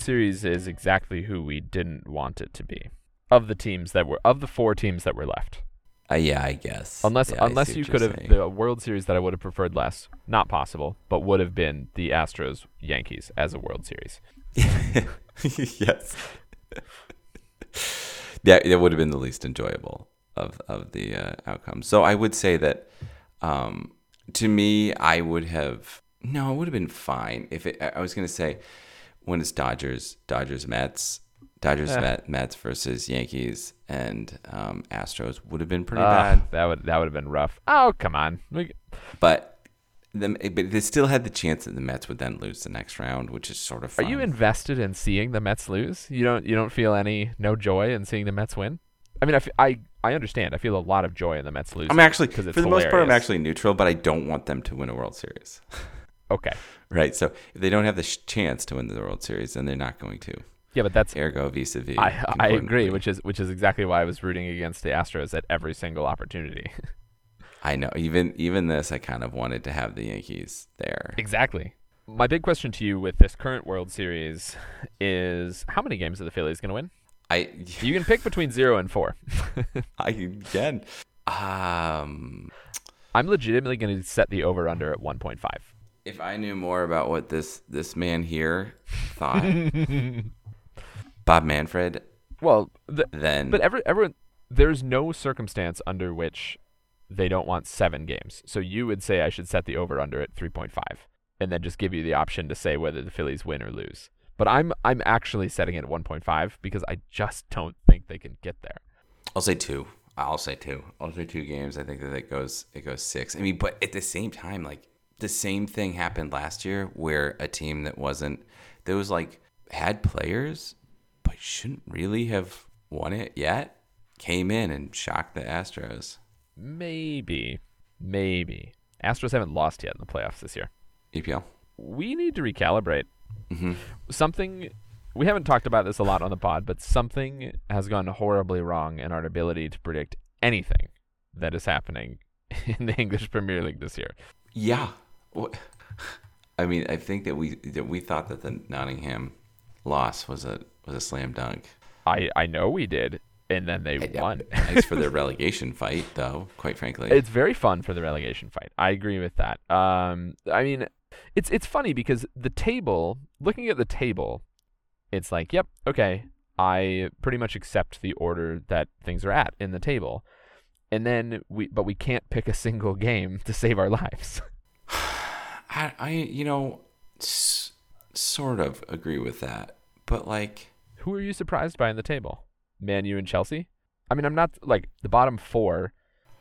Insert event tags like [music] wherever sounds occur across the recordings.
World Series is exactly who we didn't want it to be. Of the teams that were of the four teams that were left. Uh, yeah, I guess. Unless Yeah, unless you could have saying. the World Series that I would have preferred less, not possible, but would have been the Astros Yankees as a World Series. [laughs] yes. yeah, it would have been the least enjoyable of of the uh, outcomes. So I would say that um, to me, I would have no, it would have been fine if it. I was going to say when it's Dodgers, Dodgers, Mets, Dodgers, Eh. Met, Mets versus Yankees and um, Astros would have been pretty Ah, bad. That would that would have been rough. Oh come on. We- But. The, but they still had the chance that the Mets would then lose the next round, which is sort of Are you invested in seeing the Mets lose? You don't you don't feel any no joy in seeing the Mets win? I mean, I, f- I, I understand. I feel a lot of joy in the Mets losing. I'm actually, for the most part, I'm actually neutral, but I don't want them to win a World Series. [laughs] okay. Right. So if they don't have the sh- chance to win the World Series, then they're not going to. Yeah, but that's Ergo vis-a-vis. I, I agree, which is which is exactly why I was rooting against the Astros at every single opportunity. [laughs] I know. Even even this, I kind of wanted to have the Yankees there. exactly. My big question to you with this current World Series is how many games are the Phillies going to win? I [laughs] You can pick between 0 and 4. [laughs] I again. Um, I'm legitimately going to set the over under at 1.5. if I knew more about what this this man here thought, [laughs] Bob Manfred, Well, the, then but every, everyone there's no circumstance under which they don't want 7 games. So you would say I should set the over under at 3.5 and then just give you the option to say whether the Phillies win or lose. But I'm I'm actually setting it at 1.5 because I just don't think they can get there. I'll say two. I'll say two. I'll say two games. I think that it goes it goes six. I mean, but at the same time, like the same thing happened last year where a team that wasn't that was like had players but shouldn't really have won it yet came in and shocked the Astros. Maybe, maybe. Astros haven't lost yet in the playoffs this year. EPL. We need to recalibrate. Mm-hmm. Something we haven't talked about this a lot on the pod, but something has gone horribly wrong in our ability to predict anything that is happening [laughs] in the English Premier League this year. Yeah. What- I mean, I think that we that we thought that the Nottingham loss was a was a slam dunk. I I know we did, and then they won. [laughs] Nice for their [laughs] relegation fight, though. Quite frankly, It's very fun for the relegation fight. I agree with that. Um, I mean, it's it's funny because the table, looking at the table, it's like, yep, okay, I pretty much accept the order that things are at in the table, and then we, but we can't pick a single [laughs] game to save our lives. I, I you know, s- sort of agree with that, but like, Who are you surprised by in the table? Man U and Chelsea. I mean, I'm not like the bottom four: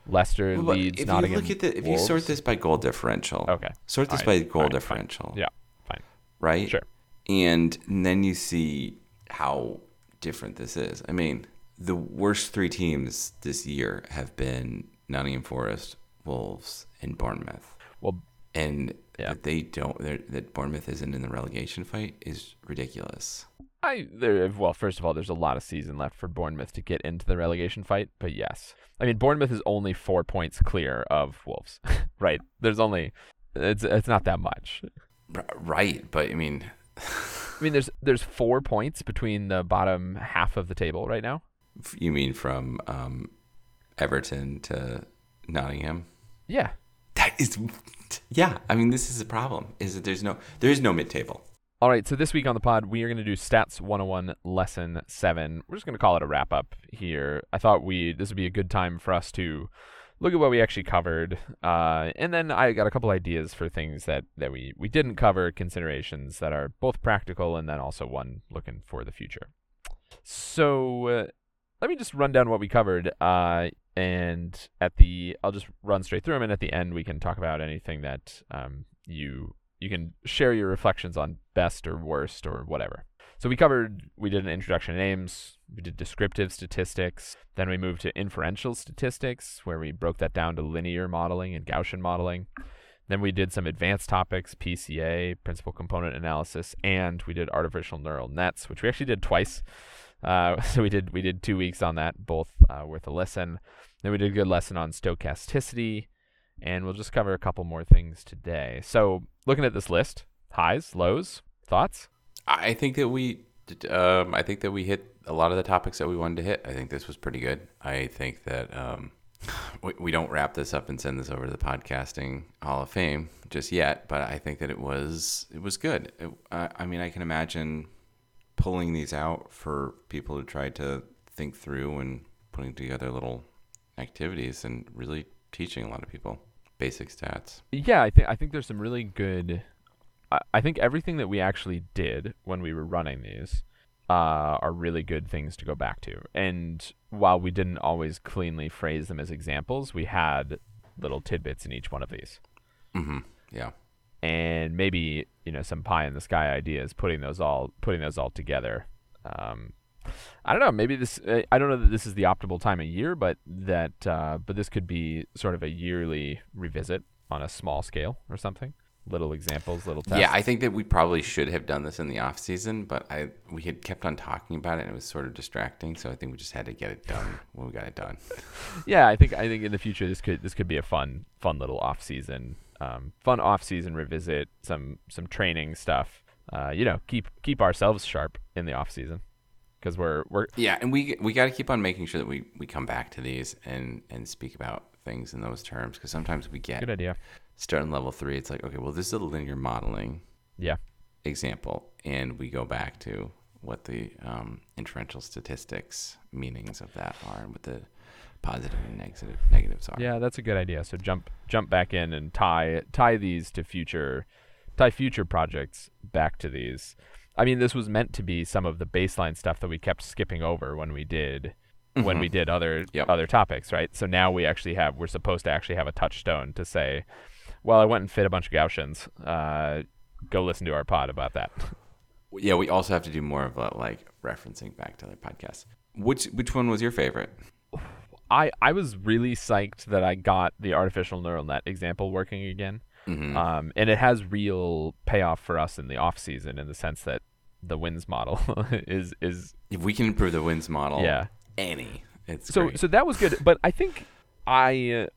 Leicester, well, Leeds, if Nottingham. you look at the, if you sort this by goal differential, okay, sort this Alright, by goal fine. differential, yeah, fine, right? sure. And, and then you see how different this is. I mean, the worst three teams this year have been Nottingham Forest, Wolves, and Bournemouth. Well, And Yeah. that they don't, that Bournemouth isn't in the relegation fight is ridiculous. I there well, first of all, there's a lot of season left for Bournemouth to get into the relegation fight, but yes. I mean, Bournemouth is only 4 points clear of Wolves. [laughs] right. There's only it's it's not that much. Right, but I mean, [laughs] I mean, there's there's 4 points between the bottom half of the table right now. you mean from um, Everton to Nottingham? Yeah. That is, yeah. I mean, this is a problem. Is that there's no there is no mid table. All right, so this week on the pod, we are going to do Stats 101 Lesson 7. We're just going to call it a wrap up here. I thought we this would be a good time for us to look at what we actually covered. Uh, and then I got a couple ideas for things that, that we, we didn't cover, considerations that are both practical and then also one looking for the future. So uh, let me just run down what we covered. Uh, and at the, I'll just run straight through them, and at the end we can talk about anything that um, you you can share your reflections on best or worst or whatever. So we covered, we did an introduction to names, we did descriptive statistics, then we moved to inferential statistics, where we broke that down to linear modeling and Gaussian modeling. Then we did some advanced topics, PCA, principal component analysis, and we did artificial neural nets, which we actually did twice. Uh, [laughs] so we did we did two weeks on that, both uh, worth a listen. Then we did a good lesson on stochasticity, and we'll just cover a couple more things today. So looking at this list, highs, lows, thoughts? I think that we, um, I think that we hit a lot of the topics that we wanted to hit. I think this was pretty good. I think that um, [laughs] we, we don't wrap this up and send this over to the podcasting Hall of Fame just yet, but I think that it was it was good. It, uh, I mean, I can imagine pulling these out for people who tried to think through and putting together little activities and really teaching a lot of people basic stats. Yeah, I think I think there's some really good. I, I think everything that we actually did when we were running these uh, are really good things to go back to. And while we didn't always cleanly phrase them as examples, we had little tidbits in each one of these. Mm-hmm. Yeah. And maybe you know some pie in the sky ideas, putting those all putting those all together. Um, I don't know. Maybe this. Uh, I don't know that this is the optimal time of year, but that. Uh, but this could be sort of a yearly revisit on a small scale or something. Little examples, little tests. Yeah, I think that we probably should have done this in the off season, but I we had kept on talking about it and it was sort of distracting. So I think we just had to get it done when we got it done. [laughs] yeah, I think I think in the future this could this could be a fun fun little off season, um, fun off season revisit some some training stuff. Uh, you know, keep keep ourselves sharp in the off season because we're we're yeah, and we we got to keep on making sure that we we come back to these and and speak about things in those terms because sometimes we get good idea. Starting level three, it's like okay, well, this is a linear modeling Yeah, example, and we go back to what the um, inferential statistics meanings of that are and what the positive and negative negatives are. yeah, that's a good idea. So jump jump back in and tie tie these to future tie future projects back to these. I mean, this was meant to be some of the baseline stuff that we kept skipping over when we did when we Mhm. did other Yep. other topics, right? So now we actually have we're supposed to actually have a touchstone to say, well, I went and fit a bunch of Gaussians. Uh, go listen to our pod about that. Yeah, we also have to do more of a, like referencing back to other podcasts. Which which one was your favorite? I I was really psyched that I got the artificial neural net example working again. hmm Um, and it has real payoff for us in the off season in the sense that the wins model [laughs] is is if we can improve the wins model, yeah. any, it's So great. so that was good, but I think I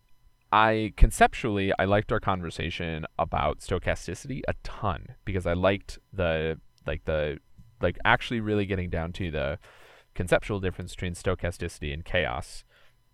I conceptually I liked our conversation about stochasticity a ton because I liked the like the like actually really getting down to the conceptual difference between stochasticity and chaos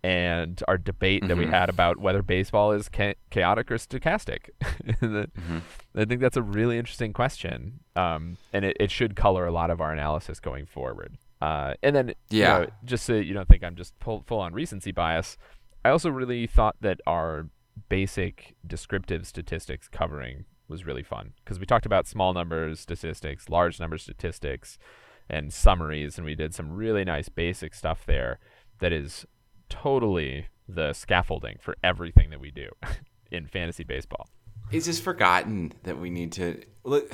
and our debate that we Mhm. had about whether baseball is cha- chaotic or stochastic. [laughs] The- Mhm. I think that's a really interesting question, um, and it, it should color a lot of our analysis going forward. Uh, and then, you Yeah. know, just so you don't think I'm just full, full on recency bias, I also really thought that our basic descriptive statistics covering was really fun because we talked about small numbers statistics, large number statistics, and summaries, and we did some really nice basic stuff there that is totally the scaffolding for everything that we do [laughs] in fantasy baseball. It's just forgotten that we need to look.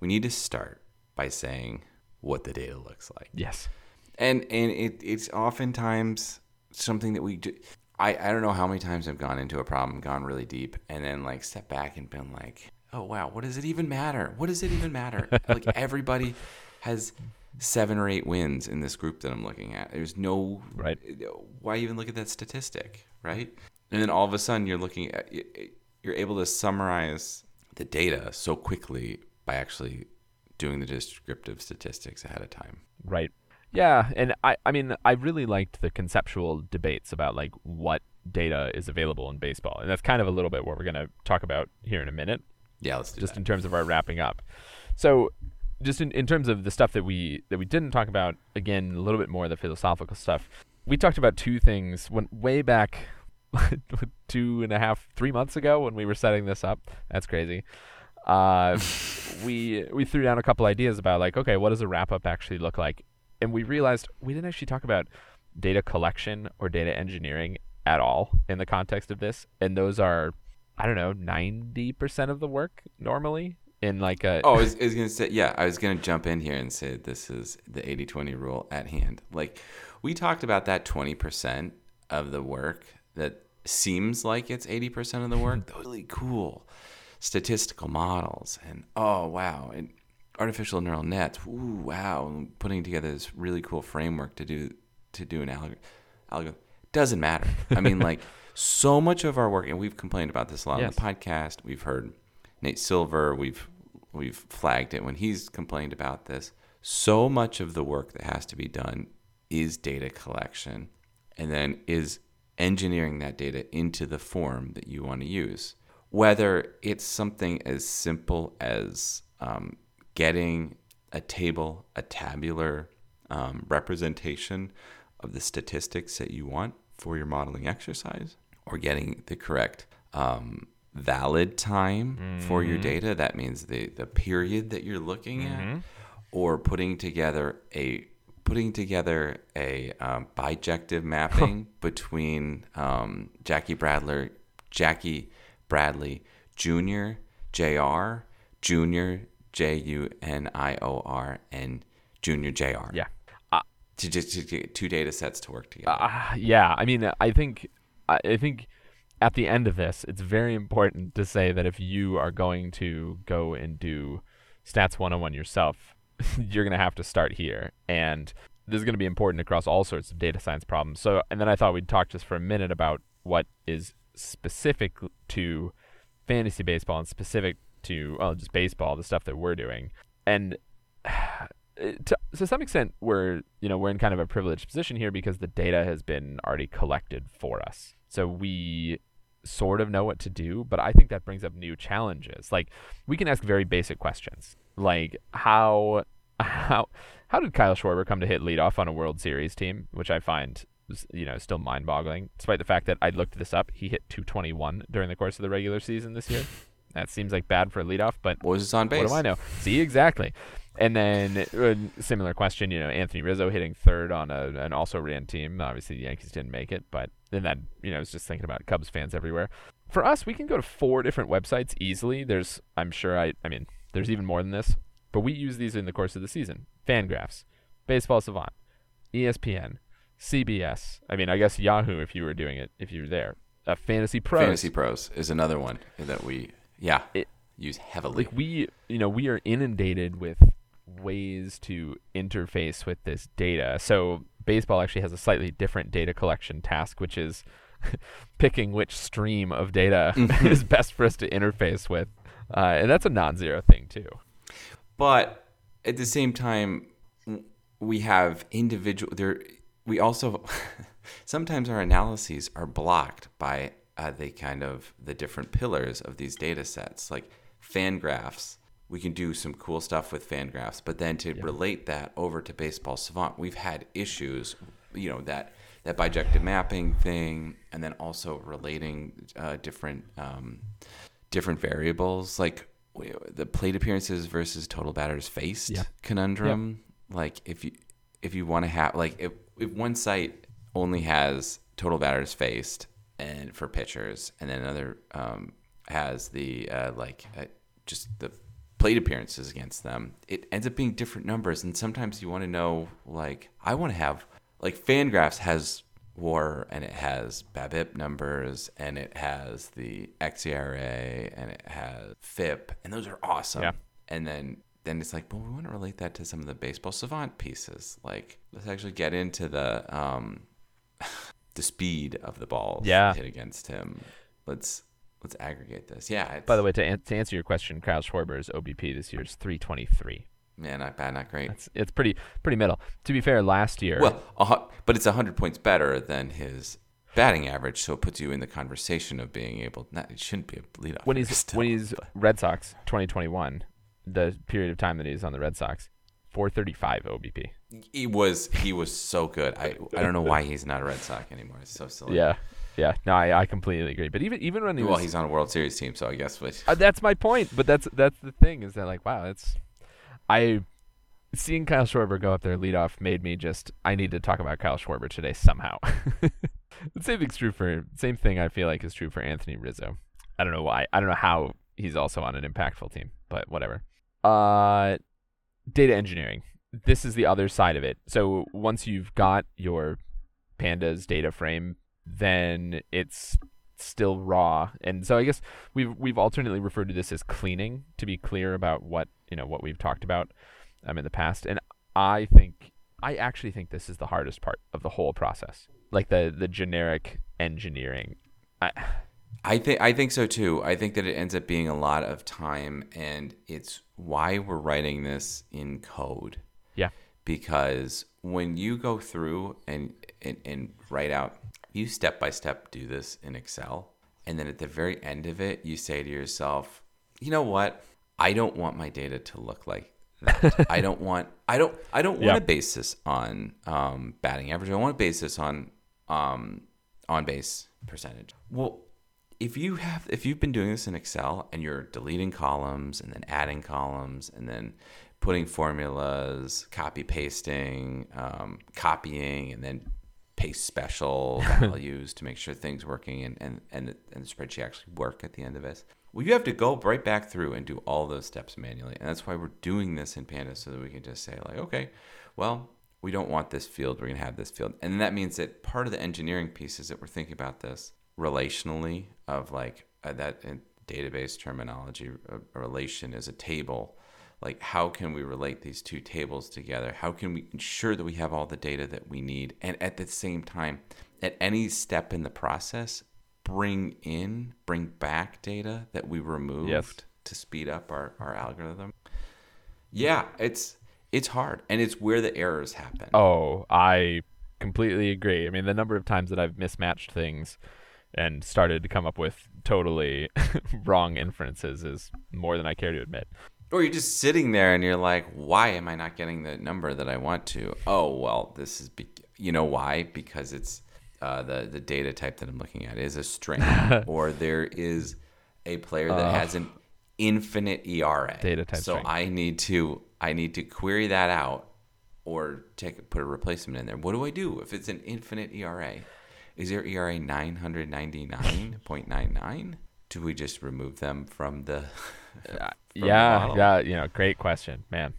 We need to start by saying what the data looks like, Yes. and and it, it's oftentimes something that we do. I, I don't know how many times I've gone into a problem, gone really deep, and then like step back and been like, oh wow, what does it even matter? What does it even matter? [laughs] like everybody has seven or eight wins in this group that I'm looking at. There's no Right. Why even look at that statistic, right? And then all of a sudden you're looking at you're able to summarize the data so quickly by actually doing the descriptive statistics ahead of time. Right. Yeah, and I I mean I really liked the conceptual debates about like what data is available in baseball. And that's kind of a little bit what we're going to talk about here in a minute, Yeah, let's do just that. in terms of our wrapping up. So, just in, in terms of the stuff that we that we didn't talk about, again, a little bit more of the philosophical stuff. We talked about two things when way back [laughs] two and a half, three months ago when we were setting this up. That's crazy. Uh, [laughs] we we threw down a couple ideas about like, okay, what does a wrap up actually look like and we realized we didn't actually talk about data collection or data engineering at all in the context of this, and those are I don't know ninety percent of the work normally in like a oh I was, I was, gonna say yeah i was gonna jump in here and say this is the 80-20 rule at hand. Like we talked about that 20% of the work that seems like it's 80% of the work. [laughs] Those really cool. Statistical models and oh wow and artificial neural nets. Ooh wow putting together this really cool framework to do to do an algorithm algorithm doesn't matter. I mean [laughs] like so much of our work and we've complained about this a lot yes. on the podcast. We've heard Nate Silver, we've we've flagged it when he's complained about this. So much of the work that has to be done is data collection and then is engineering that data into the form that you want to use. Whether it's something as simple as um, getting a table, a tabular um, representation of the statistics that you want for your modeling exercise, or getting the correct um, valid time mm-hmm. for your mm-hmm. data. That means the the period that you're looking mm-hmm. at, or putting together a putting together a um, bijective [laughs] mapping between um, Jackie Bradley, Jackie Bradley Jr., Jr., Jr., J U N I O R, and Junior Jr. Yeah. Uh, to just to get two data sets to work together. Uh, yeah, I mean, I think, I think at the end of this, it's very important to say that if you are going to go and do stats 101 yourself, [laughs] you're going to have to start here. And this is going to be important across all sorts of data science problems. So, and then I thought we'd talk just for a minute about what is specific to fantasy baseball and specific to well, just baseball, the stuff that we're doing. And [sighs] to, to some extent, we're you know we're in kind of a privileged position here because the data has been already collected for us. So we sort of know what to do, but I think that brings up new challenges. Like we can ask very basic questions, like how how how did Kyle Schwarber come to hit leadoff on a World Series team, which I find you know still mind-boggling, despite the fact that I looked this up. He hit 221 during the course of the regular season this year. That seems like bad for a leadoff, but was on base? What do I know? See exactly. And then a uh, similar question, you know, Anthony Rizzo hitting third on a, an also ran team. Obviously, the Yankees didn't make it, but then that, you know, I was just thinking about Cubs fans everywhere. For us, we can go to four different websites easily. There's, I'm sure, I, I mean, there's even more than this, but we use these in the course of the season. Fangraphs, Baseball Savant, ESPN, CBS. I mean, I guess Yahoo if you were doing it, if you were there. Uh, Fantasy Pros. Fantasy Pros is another one that we, yeah, it, use heavily. Like we, you know, we are inundated with ways to interface with this data. So baseball actually has a slightly different data collection task, which is [laughs] picking which stream of data mm-hmm. [laughs] is best for us to interface with, uh, and that's a non-zero thing too. But at the same time, we have individual there. We also [laughs] sometimes our analyses are blocked by uh, the kind of the different pillars of these data sets, like Fangraphs we can do some cool stuff with Fangraphs. But then to yeah. relate that over to Baseball Savant, we've had issues, you know, that that bijective mapping thing, and then also relating uh, different um, different variables like the plate appearances versus total batters faced yeah. conundrum. Yeah. Like if you if you want to have like if if one site only has total batters faced and for pitchers, and then another um, has the uh, like uh, just the plate appearances against them, it ends up being different numbers. And sometimes you want to know, like, I want to have, like, Fangraphs has WAR and it has BABIP numbers and it has the xERA and it has FIP, and those are awesome. Yeah. And then then it's like, well, we want to relate that to some of the baseball savant pieces. Like, let's actually get into the um, [laughs] the speed of the balls yeah. hit against him. Let's let's aggregate this. Yeah. By the way, to, an- to answer your question, Kyle Schwarber's OBP this year is 323. Man, not bad, not great. It's, it's pretty pretty middle. To be fair, last year. Well, uh, but it's 100 points better than his batting average, so it puts you in the conversation of being able. Not, it shouldn't be a leadoff. When he's still, when he's but. Red Sox 2021, the period of time that he's on the Red Sox, 435 OBP. He was he was so good. I I don't know why he's not a Red Sox anymore. It's so silly. Yeah, yeah, no, I, I completely agree. But even even when he well, was, he's on a World Series team, so I guess. But uh, that's my point. But that's that's the thing is that like wow, it's I seeing Kyle Schwarber go up there lead off made me just I need to talk about Kyle Schwarber today somehow. [laughs] the same thing's true for same thing I feel like is true for Anthony Rizzo. I don't know why. I don't know how he's also on an impactful team, but whatever. Uh data engineering. This is the other side of it. So once you've got your pandas data frame, then it's still raw. And so I guess we've we've alternately referred to this as cleaning to be clear about what, you know, what we've talked about um, in the past. And I think I actually think this is the hardest part of the whole process. Like the the generic engineering. I I think I think so too. I think that it ends up being a lot of time, and it's why we're writing this in code. Yeah. Because when you go through and and, and write out, you step by step do this in Excel, and then at the very end of it, you say to yourself, you know what? I don't want my data to look like that. I don't [laughs] want I don't I don't want Yeah. to base this on um, batting average. I want to base this on um, on base percentage. Well, if you have if you've been doing this in Excel and you're deleting columns and then adding columns and then putting formulas, copy pasting, um, copying, and then paste special [laughs] values to make sure things working and and and and the spreadsheet actually work at the end of this. Well, you have to go right back through and do all those steps manually, and that's why we're doing this in Pandas so that we can just say like, okay, well, we don't want this field, we're gonna have this field, and that means that part of the engineering piece is that we're thinking about this relationally of like uh, that database terminology. A, a relation is a table. Like, how can we relate these two tables together? How can we ensure that we have all the data that we need, and at the same time, at any step in the process, bring in, bring back data that we removed Yes. to speed up our, our algorithm. Yeah, it's it's hard, and it's where the errors happen. Oh, I completely agree. I mean, the number of times that I've mismatched things and started to come up with totally [laughs] wrong inferences is more than I care to admit. Or you're just sitting there and you're like, why am I not getting the number that I want to? Oh, well, this is, be- you know why? Because it's uh, the, the data type that I'm looking at is a string, [laughs] or there is a player that has an infinite ERA. Data type So string. I need to, I need to query that out or take put a replacement in there. What do I do if it's an infinite ERA? Is their ERA 999.99? Do we just remove them from the [laughs] yeah, yeah, you know, great question, man.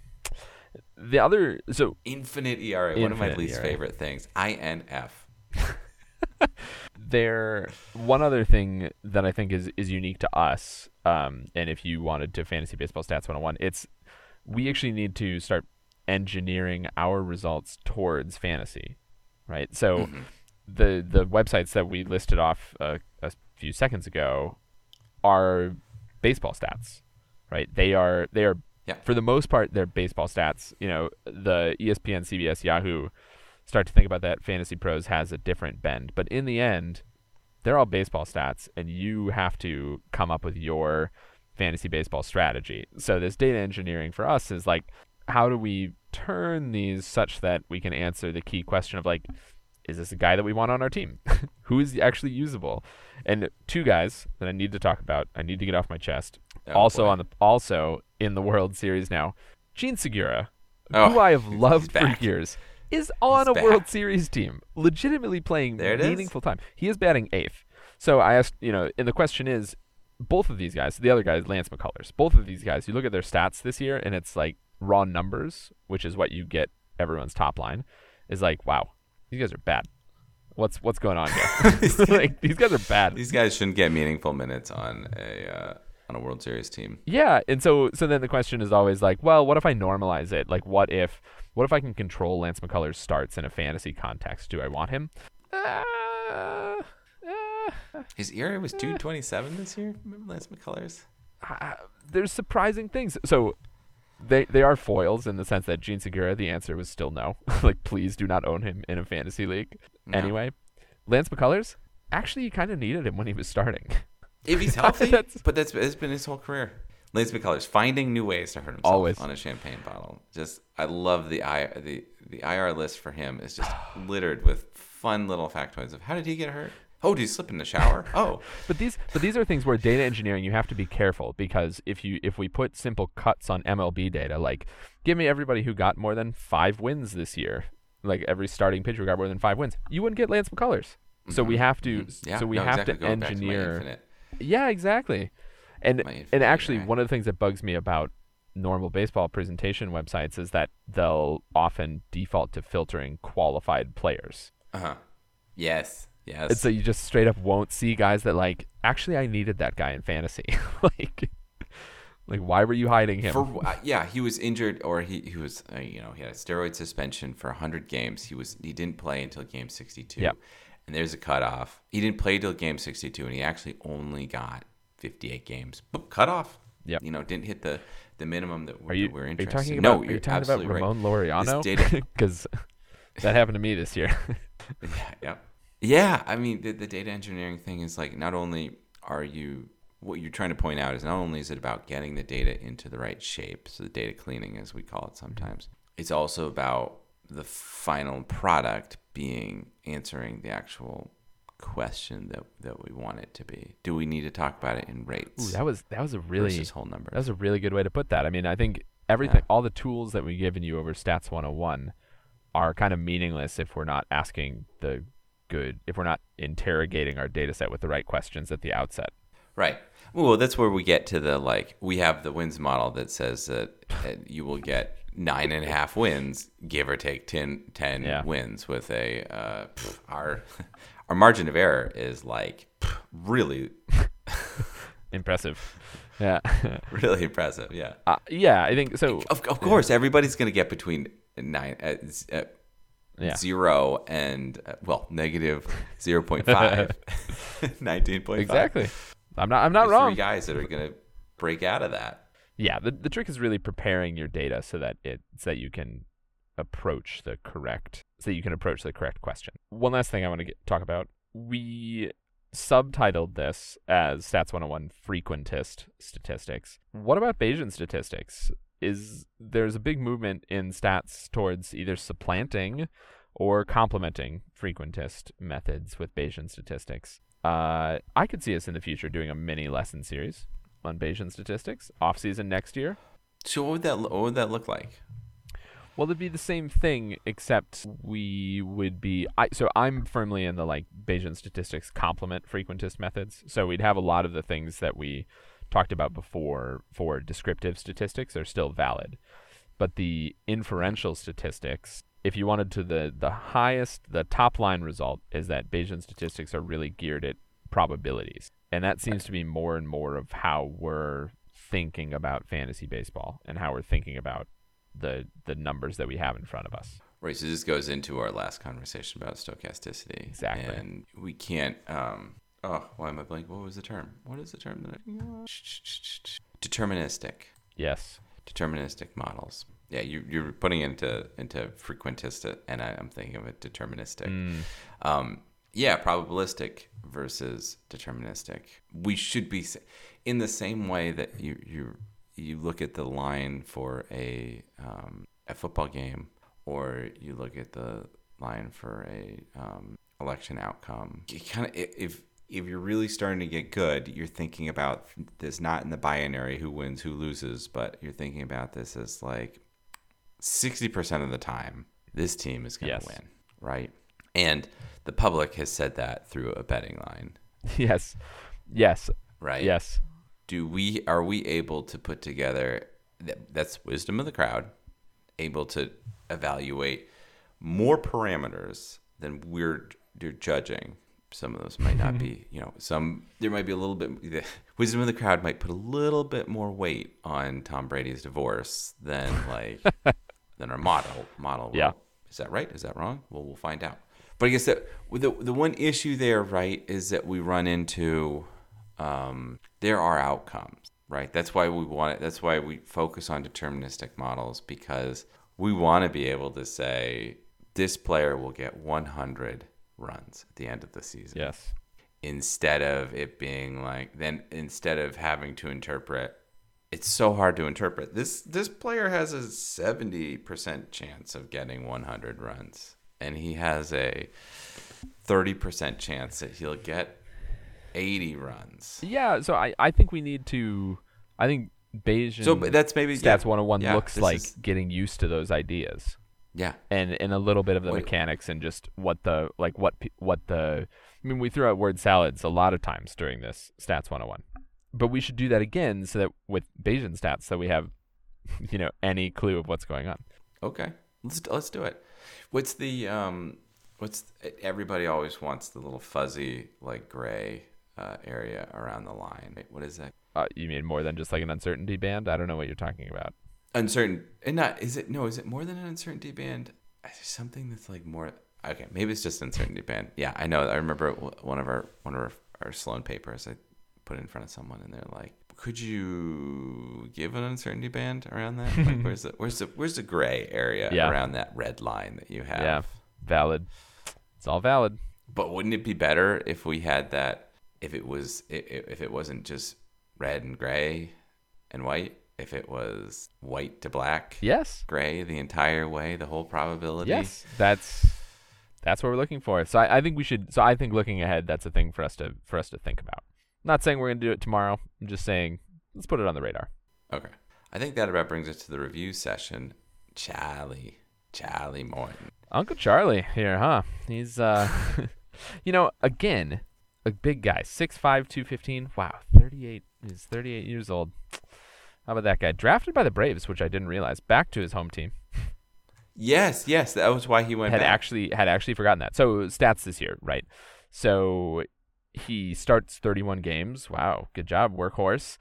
The other, so Infinite ERA, one of my least ERA. favorite things. INF. [laughs] there one other thing that I think is is unique to us, um, and if you wanted to fantasy baseball stats 101, it's we actually need to start engineering our results towards fantasy, right? So Mm-hmm. the the websites that we listed off uh, a few seconds ago are baseball stats, right? They are they are Yeah. for the most part they're baseball stats. You know, the ESPN, CBS, Yahoo start to think about that fantasy pros has a different bend, but in the end they're all baseball stats and you have to come up with your fantasy baseball strategy. So this data engineering for us is like how do we turn these such that we can answer the key question of like is this a guy that we want on our team? [laughs] Who is actually usable? And two guys that I need to talk about, I need to get off my chest. Oh, also boy. on the also in the World Series now, Jean Segura, Oh, who I have loved for years, is on He's a World. Series team, legitimately playing it is. meaningful time. He is batting eighth. So I asked, you know, and the question is, both of these guys, the other guy is Lance McCullers. Both of these guys, you look at their stats this year, and it's like raw numbers, which is what you get everyone's top line, is like, wow, these guys are bad. What's what's going on here? [laughs] [laughs] like these guys are bad. These guys shouldn't get meaningful minutes on a uh, on a World Series team. Yeah, and so so then the question is always like, well, what if I normalize it? Like, what if what if I can control Lance McCullers' starts in a fantasy context? Do I want him? Uh, uh, His ERA was 227 this year. Remember Lance McCullers? uh, there's surprising things. So they they are foils in the sense that Jean Segura, the answer was still no. [laughs] like, please do not own him in a fantasy league. No. Anyway, Lance McCullers actually you kind of needed him when he was starting. [laughs] If he's [laughs] healthy, That's- but that's it's been his whole career. Lance McCullers finding new ways to hurt himself Always. on a champagne bottle. Just I love the I the the IR list for him is just [sighs] littered with fun little factoids of how did he get hurt? Oh, do you slip in the shower? [laughs] Oh, But these but these are things where data engineering you have to be careful because if you if we put simple cuts on MLB data, like give me everybody who got more than five wins this year, like every starting pitcher who got more than five wins, you wouldn't get Lance McCullers. So we have to Mhm. yeah. so we no, have exactly. to Going back to my engineer infinite- Yeah, exactly. And and actually ERA. one of the things that bugs me about normal baseball presentation websites is that they'll often default to filtering qualified players. Uh-huh. Yes. Yes. And so you just straight up won't see guys that like actually I needed that guy in fantasy. [laughs] like like why were you hiding him? For uh, yeah, he was injured, or he he was uh, you know he had a steroid suspension for 100 games. He was he didn't play until game 62. Yep. And there's a cutoff. He didn't play till game 62, and he actually only got 58 games. Boop, cutoff. Yep. You know, didn't hit the the minimum that we're, are you, that we're are you interested. talking in. about no, are you're talking about right. Ramon Laureano? Because [laughs] that happened to me this year. [laughs] Yeah, yeah, yeah. I mean, the, the data engineering thing is like not only are you what you're trying to point out is not only is it about getting the data into the right shape, so the data cleaning, as we call it sometimes. It's also about the final product being answering the actual question that that we want it to be. Do we need to talk about it in rates Ooh, that was that was a really whole numbers? That was a really good way to put that. I mean, I think everything, Yeah. all the tools that we've given you over Stats 101 are kind of meaningless if we're not asking the good, if we're not interrogating our data set with the right questions at the outset. Right. Well, that's where we get to the like we have the wins model that says that uh, you will get nine and a half wins, give or take 10, 10 Yeah. wins with a uh, pff, our [laughs] our margin of error is like pff, really [laughs] Impressive. Yeah. [laughs] really impressive. Yeah. uh, yeah, I think so. Of, of course, everybody's going to get between nine uh, uh, Yeah. zero and uh, well negative [laughs] 0.5, [laughs] 19.5. Exactly. I'm not, I'm not There's wrong. Three guys that are going to break out of that. Yeah, the, the trick is really preparing your data so that it so that you can approach the correct so that you can approach the correct question. One last thing I want to get, talk about. We subtitled this as Stats 101 frequentist statistics. What about Bayesian statistics? Is there's a big movement in stats towards either supplanting or complementing frequentist methods with Bayesian statistics. Uh, I could see us in the future doing a mini lesson series on Bayesian statistics off season next year. So what would that what would that look like? Well, it'd be the same thing, except we would be. I, so I'm firmly in the like Bayesian statistics complement frequentist methods. So we'd have a lot of the things that we talked about before for descriptive statistics are still valid, but the inferential statistics, if you wanted to the the highest, the top line result is that Bayesian statistics are really geared at probabilities, and that seems to be more and more of how we're thinking about fantasy baseball and how we're thinking about the the numbers that we have in front of us. Right. So this goes into our last conversation about stochasticity. Exactly. And we can't. Um, oh, why am I blank? What was the term? What is the term that I? Deterministic. Yes. Deterministic models. Yeah, you, you're putting it into into frequentist, and I, I'm thinking of it deterministic. Mm, Um, yeah, probabilistic versus deterministic. We should be in the same way that you you you look at the line for a um, a football game, or you look at the line for a um, election outcome. You kind of if if you're really starting to get good, you're thinking about this not in the binary who wins who loses, but you're thinking about this as like sixty percent of the time this team is going to Yes. win, right? And the public has said that through a betting line, [laughs] yes. Yes. right? Yes. Do we are we able to put together that, that's wisdom of the crowd, able to evaluate more parameters than we're d- judging. Some of those might not be, [laughs] you know, some there might be a little bit. The wisdom of the crowd might put a little bit more weight on Tom Brady's divorce than like [laughs] than our model model. will. Yeah. is that right? Is that wrong? Well, we'll find out. But I guess that the the one issue there, right, is that we run into um, there are outcomes, right? That's why we want it. That's why we focus on deterministic models because we want to be able to say this player will get 100 runs at the end of the season Yes. instead of it being like then instead of having to interpret it's so hard to interpret this this player has a 70% chance of getting 100 runs and he has a thirty percent chance that he'll get eighty runs. Yeah, so I, I think we need to. I think Bayesian So that's maybe Stats yeah, 101 yeah, looks like is- getting used to those ideas yeah. and and a little bit of the Wait. mechanics and just what the like what what the. I mean, we threw out word salads a lot of times during this Stats 101, but we should do that again so that with Bayesian stats, so we have, [laughs] you know, any clue of what's going on. Okay, let's let's do it. What's the um? What's everybody always wants the little fuzzy like gray uh, area around the line? What is that? Uh, you mean more than just like an uncertainty band? I don't know what you're talking about. Uncertain and not is it no? Is it more than an uncertainty band? Is there something that's like more? Okay, maybe it's just uncertainty band. Yeah, I know. I remember one of our one of our, our Sloan papers. I put in front of someone, and they're like, "Could you give an uncertainty band around that? Like, [laughs] where's the where's the where's the gray area Yeah. around that red line that you have?" Yeah, valid. It's all valid. But wouldn't it be better if we had that? If it was, if it wasn't just red and gray and white. If it was white to black, Yes. gray the entire way, the whole probability. Yes, that's that's what we're looking for. So I, I think we should. So I think looking ahead, that's a thing for us to for us to think about. not saying we're gonna do it tomorrow. I'm just saying let's put it on the radar. Okay. I think that about brings us to the review session. Charlie, Charlie Morton. Uncle Charlie here, huh? He's uh, [laughs] you know, again, a big guy, 6'5", 215. Wow, thirty eight. He's thirty eight years old. How about that guy? Drafted by the Braves, which I didn't realize. Back to his home team. Yes, yes, that was why he went had back. actually had actually forgotten that. So stats this year, right? So he starts 31 games. Wow, good job, workhorse.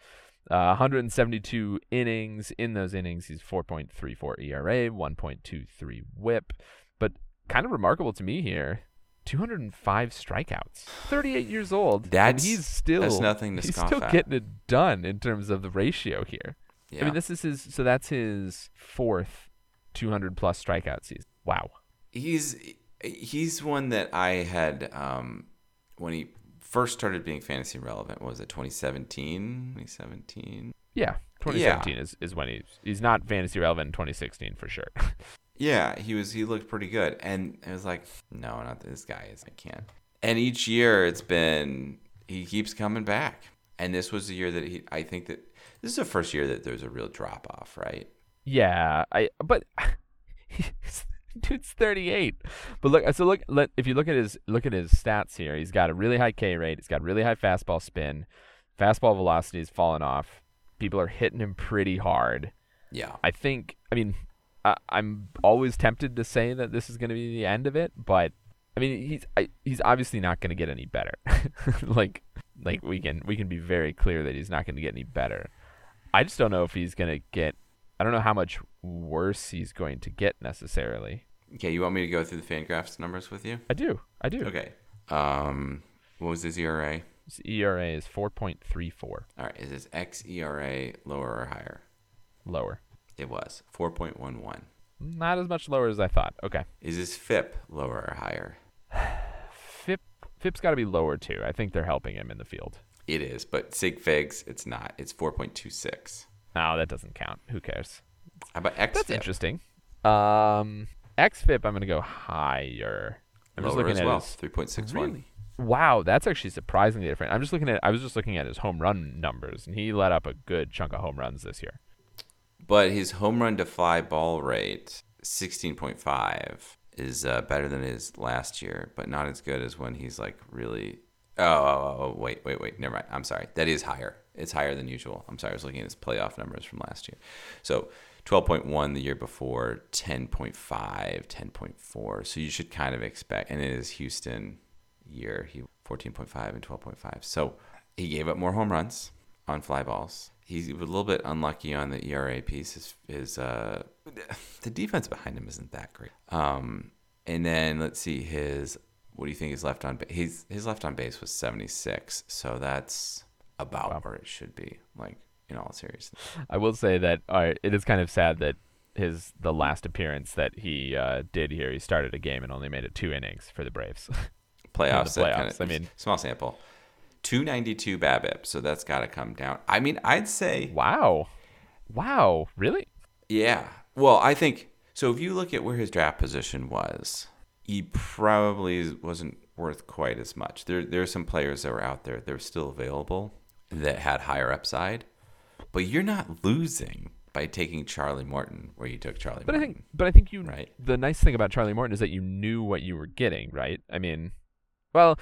Uh, 172 innings. In those innings, he's 4.34 ERA, 1.23 WHIP. But kind of remarkable to me here, 205 strikeouts. 38 years old. and That's- he's still that's nothing to he's scoff still at. getting it done in terms of the ratio here. yeah. I mean, this is his. So that's his fourth 200 plus strikeout season. Wow. he's he's one that I had um, when he first started being fantasy relevant. Was it 2017? 2017. Yeah, 2017 is, is when he's he's not fantasy relevant in 2016 for sure. [laughs] Yeah, he was. He looked pretty good, and it was like, no, not this guy. Is I can't. And each year, it's been he keeps coming back, and this was the year that he. I think that this is the first year that there's a real drop off, right? yeah, I but [laughs] dude's 38. But look, so look, let, if you look at his look at his stats here, he's got a really high K rate. He's got really high fastball spin. Fastball velocity has fallen off. People are hitting him pretty hard. Yeah. I think. I mean, I, I'm always tempted to say that this is going to be the end of it, but I mean, he's I, he's obviously not going to get any better. [laughs] like like we can we can be very clear that he's not going to get any better. I just don't know if he's going to get. I don't know how much worse he's going to get necessarily. Okay, you want me to go through the Fangraphs numbers with you? I do. I do. Okay. Um, what was his ERA? His ERA is 4.34 All right, is his xERA lower or higher? lower. It was 4.11. Not as much lower as I thought. Okay. Is his FIP lower or higher? [sighs] FIP FIP's got to be lower too. I think they're helping him in the field. It is, but Sig Figs, it's not. It's 4.26. No, that doesn't count. Who cares? How about XFIP? That's interesting. Um, XFIP, I'm gonna go higher. I'm just Lower looking as at well, his. 3.61. Really? Wow, that's actually surprisingly different. I'm just looking at. I was just looking at his home run numbers, and he let up a good chunk of home runs this year. But his home run to fly ball rate, 16.5, is uh, better than his last year, but not as good as when he's like really. Oh, oh, oh, oh, wait, wait, wait. Never mind. I'm sorry. That is higher. It's higher than usual. I'm sorry. I was looking at his playoff numbers from last year. So 12.1 the year before, 10.5, 10.4. So you should kind of expect, and it is Houston year, he 14.5 and 12.5. So he gave up more home runs on fly balls. He's a little bit unlucky on the ERA piece. His, his uh, [laughs] the defense behind him isn't that great. Um, and then let's see his. What do you think his left on? ba- His his left on base was 76. So that's about Wow. where it should be. Like in all seriousness. I will say that uh, it is kind of sad that his the last appearance that he uh, did here, he started a game and only made it two innings for the Braves. [laughs] playoffs. the that kinda- I mean- small sample. 292 BABIP, so that's got to come down. I mean, I'd say, wow, wow, really? yeah. Well, I think so. If you look at where his draft position was, he probably wasn't worth quite as much. There there are some players that were out there that were still available that had higher upside, but you're not losing by taking Charlie Morton where you took Charlie. But I think, but I think you. Right. The nice thing about Charlie Morton is that you knew what you were getting, right? I mean, well,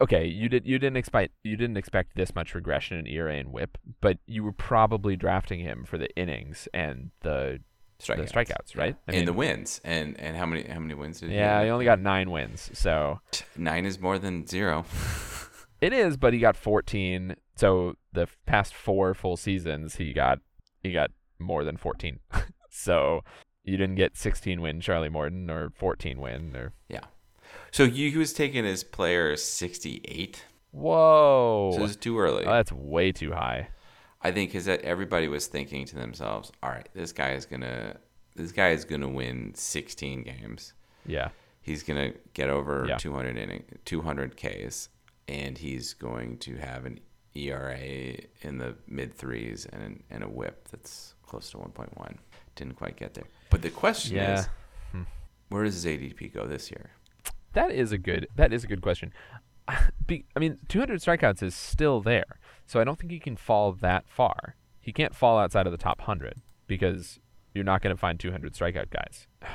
okay, you did you didn't expect you didn't expect this much regression in ERA and WHIP, but you were probably drafting him for the innings and the strikeouts, the strikeouts, right? I and mean, the wins, and and how many how many wins did he? yeah, have? he only got nine wins, so nine is more than zero. [laughs] it is. But he got 14. So the past four full seasons, he got he got more than 14. [laughs] so you didn't get 16 win Charlie Morton or 14 win or so you he was taken as player sixty eight. whoa. So it's too early. Oh, that's way too high. I think because that everybody was thinking to themselves, "All right, this guy is gonna, this guy is gonna win 16 games. Yeah. He's gonna get over Yeah. 200 inning, 200 Ks, and he's going to have an ERA in the mid threes and and a WHIP that's close to 1.1. Didn't quite get there. But the question Yeah. is, hmm. where does his ADP go this year? That is a good that is a good question. [laughs] Be, I mean, 200 strikeouts is still there. So I don't think he can fall that far. He can't fall outside of the top 100 because you're not going to find 200 strikeout guys. [sighs]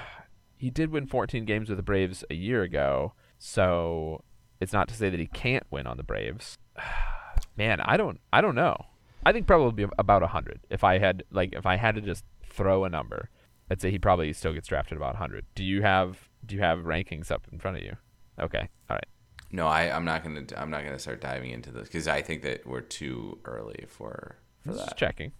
He did win 14 games with the Braves a year ago, so it's not to say that he can't win on the Braves. [sighs] Man, I don't I don't know. I think probably about 100. If I had like if I had to just throw a number, I'd say he probably still gets drafted about 100. Do you have do you have rankings up in front of you? Okay. All right. No, I, I'm not gonna. I'm not gonna start diving into this because I think that we're too early for for that. just checking.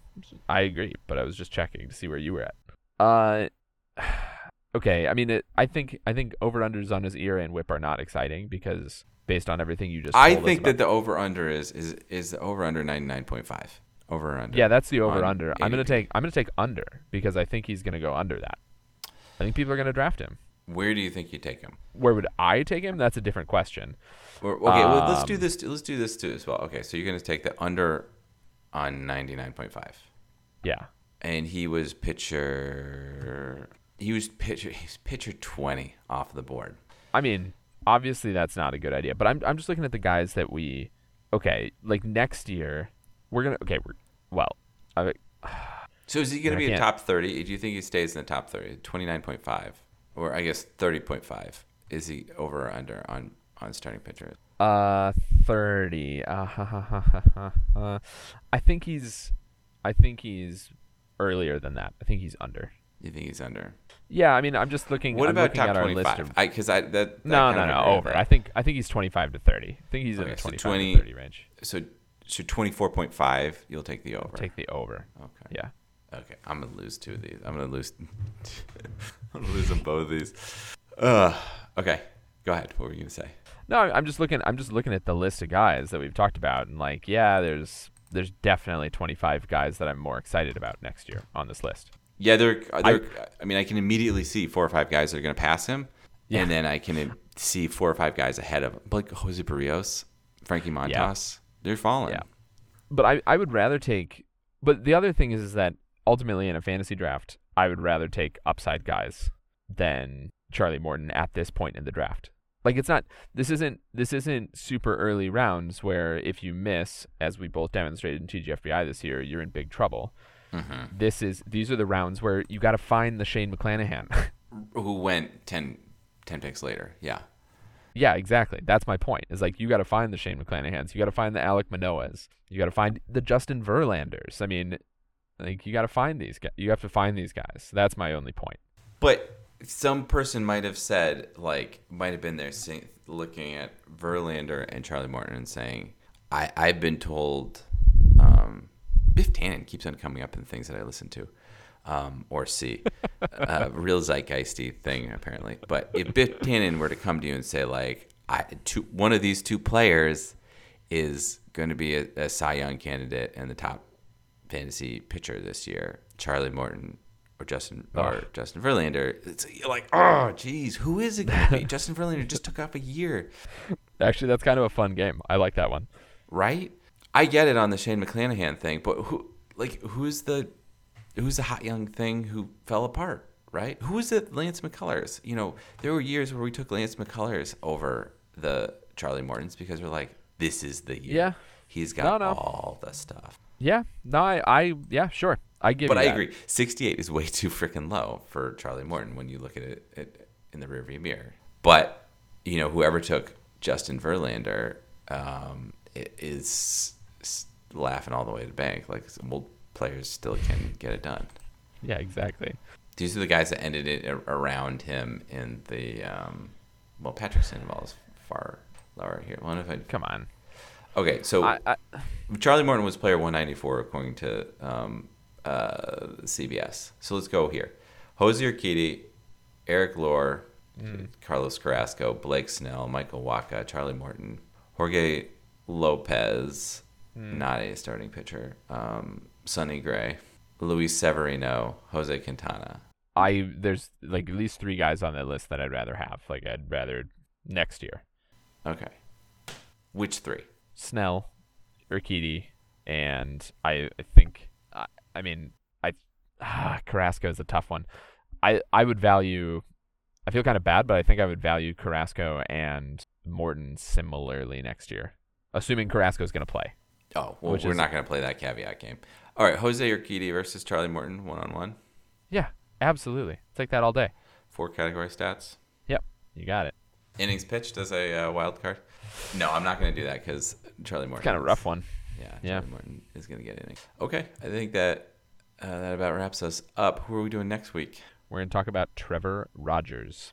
I agree, but I was just checking to see where you were at. Uh, [sighs] okay. I mean, it, I think I think over unders on his ERA and WHIP are not exciting because based on everything you just. I think that the over under is is is the over under 99.5. Over or under. yeah, that's the over under. I'm gonna take I'm gonna take under because I think he's gonna go under that. I think people are gonna draft him. Where do you think you take him? Where would I take him? That's a different question. Or, okay, well, let's do Um, this. Let's do this too as well. Okay, so you're gonna take the under on 99.5, Yeah. and he was pitcher. He was pitcher. He's pitcher 20 off the board. I mean, obviously that's not a good idea, but I'm I'm just looking at the guys that we okay, like next year we're going to okay, we're well, I, So is he I to be a can't- top 30? Do you think he stays in the top 30? 29.5, or I guess 30.5. Is he over or under on on starting pitchers? uh 30. Uh, ha, ha, ha, ha, ha, uh, I think he's I think he's earlier than that. I think he's under. You think he's under? Yeah, I mean, I'm just looking What I'm about looking top at our list 25? of I because I that, that No, no, no, over. I think I think he's 25 to 30. I think he's in Okay, the so 25 20 to 30 range. so. So 24.5, you'll take the over. Take the over. okay. Yeah. Okay, I'm gonna lose two of these. I'm gonna lose. [laughs] I'm gonna lose on both of these. Uh, okay, go ahead. What were you gonna say? No, I'm just looking. I'm just looking at the list of guys that we've talked about, and like, yeah, there's there's definitely 25 guys that I'm more excited about next year on this list. Yeah, there. There. I, mean, I can immediately see four or five guys that are gonna pass him, Yeah. and then I can see four or five guys ahead of him, like Jose Berrios, Frankie Montas. They're falling. Yeah. But I I would rather take. But the other thing is, is that ultimately in a fantasy draft, I would rather take upside guys than Charlie Morton at this point in the draft. Like it's not. This isn't. This isn't super early rounds where if you miss, as we both demonstrated in TGFBI this year, you're in big trouble. Mm-hmm. This is. These are the rounds where you got to find the Shane McClanahan. [laughs] Who went 10, 10 picks later? Yeah. Yeah, exactly. That's my point. Is like you got to find the Shane McClanahans, you got to find the Alek Manoahs, you got to find the Justin Verlanders. I mean, like you got to find these guys. You have to find these guys. That's my only point. But some person might have said, like, might have been there looking at Verlander and Charlie Morton and saying, I, I've been told, um, Biff Tannen keeps on coming up in things that I listen to um, or see. uh, real zeitgeisty thing, apparently. But if Biff Tannen were to come to you and say, like, I, two, one of these two players is going to be a, a Cy Young candidate and the top fantasy pitcher this year, Charlie Morton or Justin or Justin Verlander. It's, you're like, oh, geez, who is it going to be? [laughs] Justin Verlander just took off a year, Actually, that's kind of a fun game. I like that one. right? I get it on the Shane McClanahan thing, but who, like, who's the, who's the hot young thing who fell apart, right? Who was it? Lance McCullers. You know, there were years where we took Lance McCullers over the Charlie Morton's because we're like, this is the year. Yeah. He's got No, no. all the stuff. Yeah. No, I, I yeah, sure. I give But I that. agree. 68 is way [laughs] too freaking low for Charlie Morton when you look at it, it in the rearview mirror. But, you know, whoever took Justin Verlander um, is laughing all the way to the bank. Like, well, players still can get it done. Yeah, exactly. These are the guys that ended it around him in the, um, well, Patrick Sandoval is far lower here. Well, if I, Come on. okay, so I, I, Charlie Morton was player 194 according to um, uh, CBS. So let's go here. Jose Urquidy, Eric Lauer, Carlos Carrasco, Blake Snell, Michael Wacha, Charlie Morton, Jorge Lopez, not a starting pitcher, um, Sonny Gray, Luis Severino, Jose Quintana. I there's like at least three guys on that list that I'd rather have. Like I'd rather next year. Okay. Which three? Snell, Urquidy, and I, I think I, I mean I ah, Carrasco is a tough one. I I would value. I feel kind of bad, but I think I would value Carrasco and Morton similarly next year, assuming Carrasco is going to play. Oh, well, we're is- not going to play that caveat game. All right, Jose Urquidy versus Charlie Morton, one on one. Yeah, absolutely. Take that all day. Four category stats. Yep, you got it. innings pitched as a uh, wild card? No, I'm not going to do that because Charlie Morton. Kind of rough one. Yeah, Yeah. Morton is going to get innings. Okay, I think that uh, that about wraps us up. Who are we doing next week? We're going to talk about Trevor Rogers.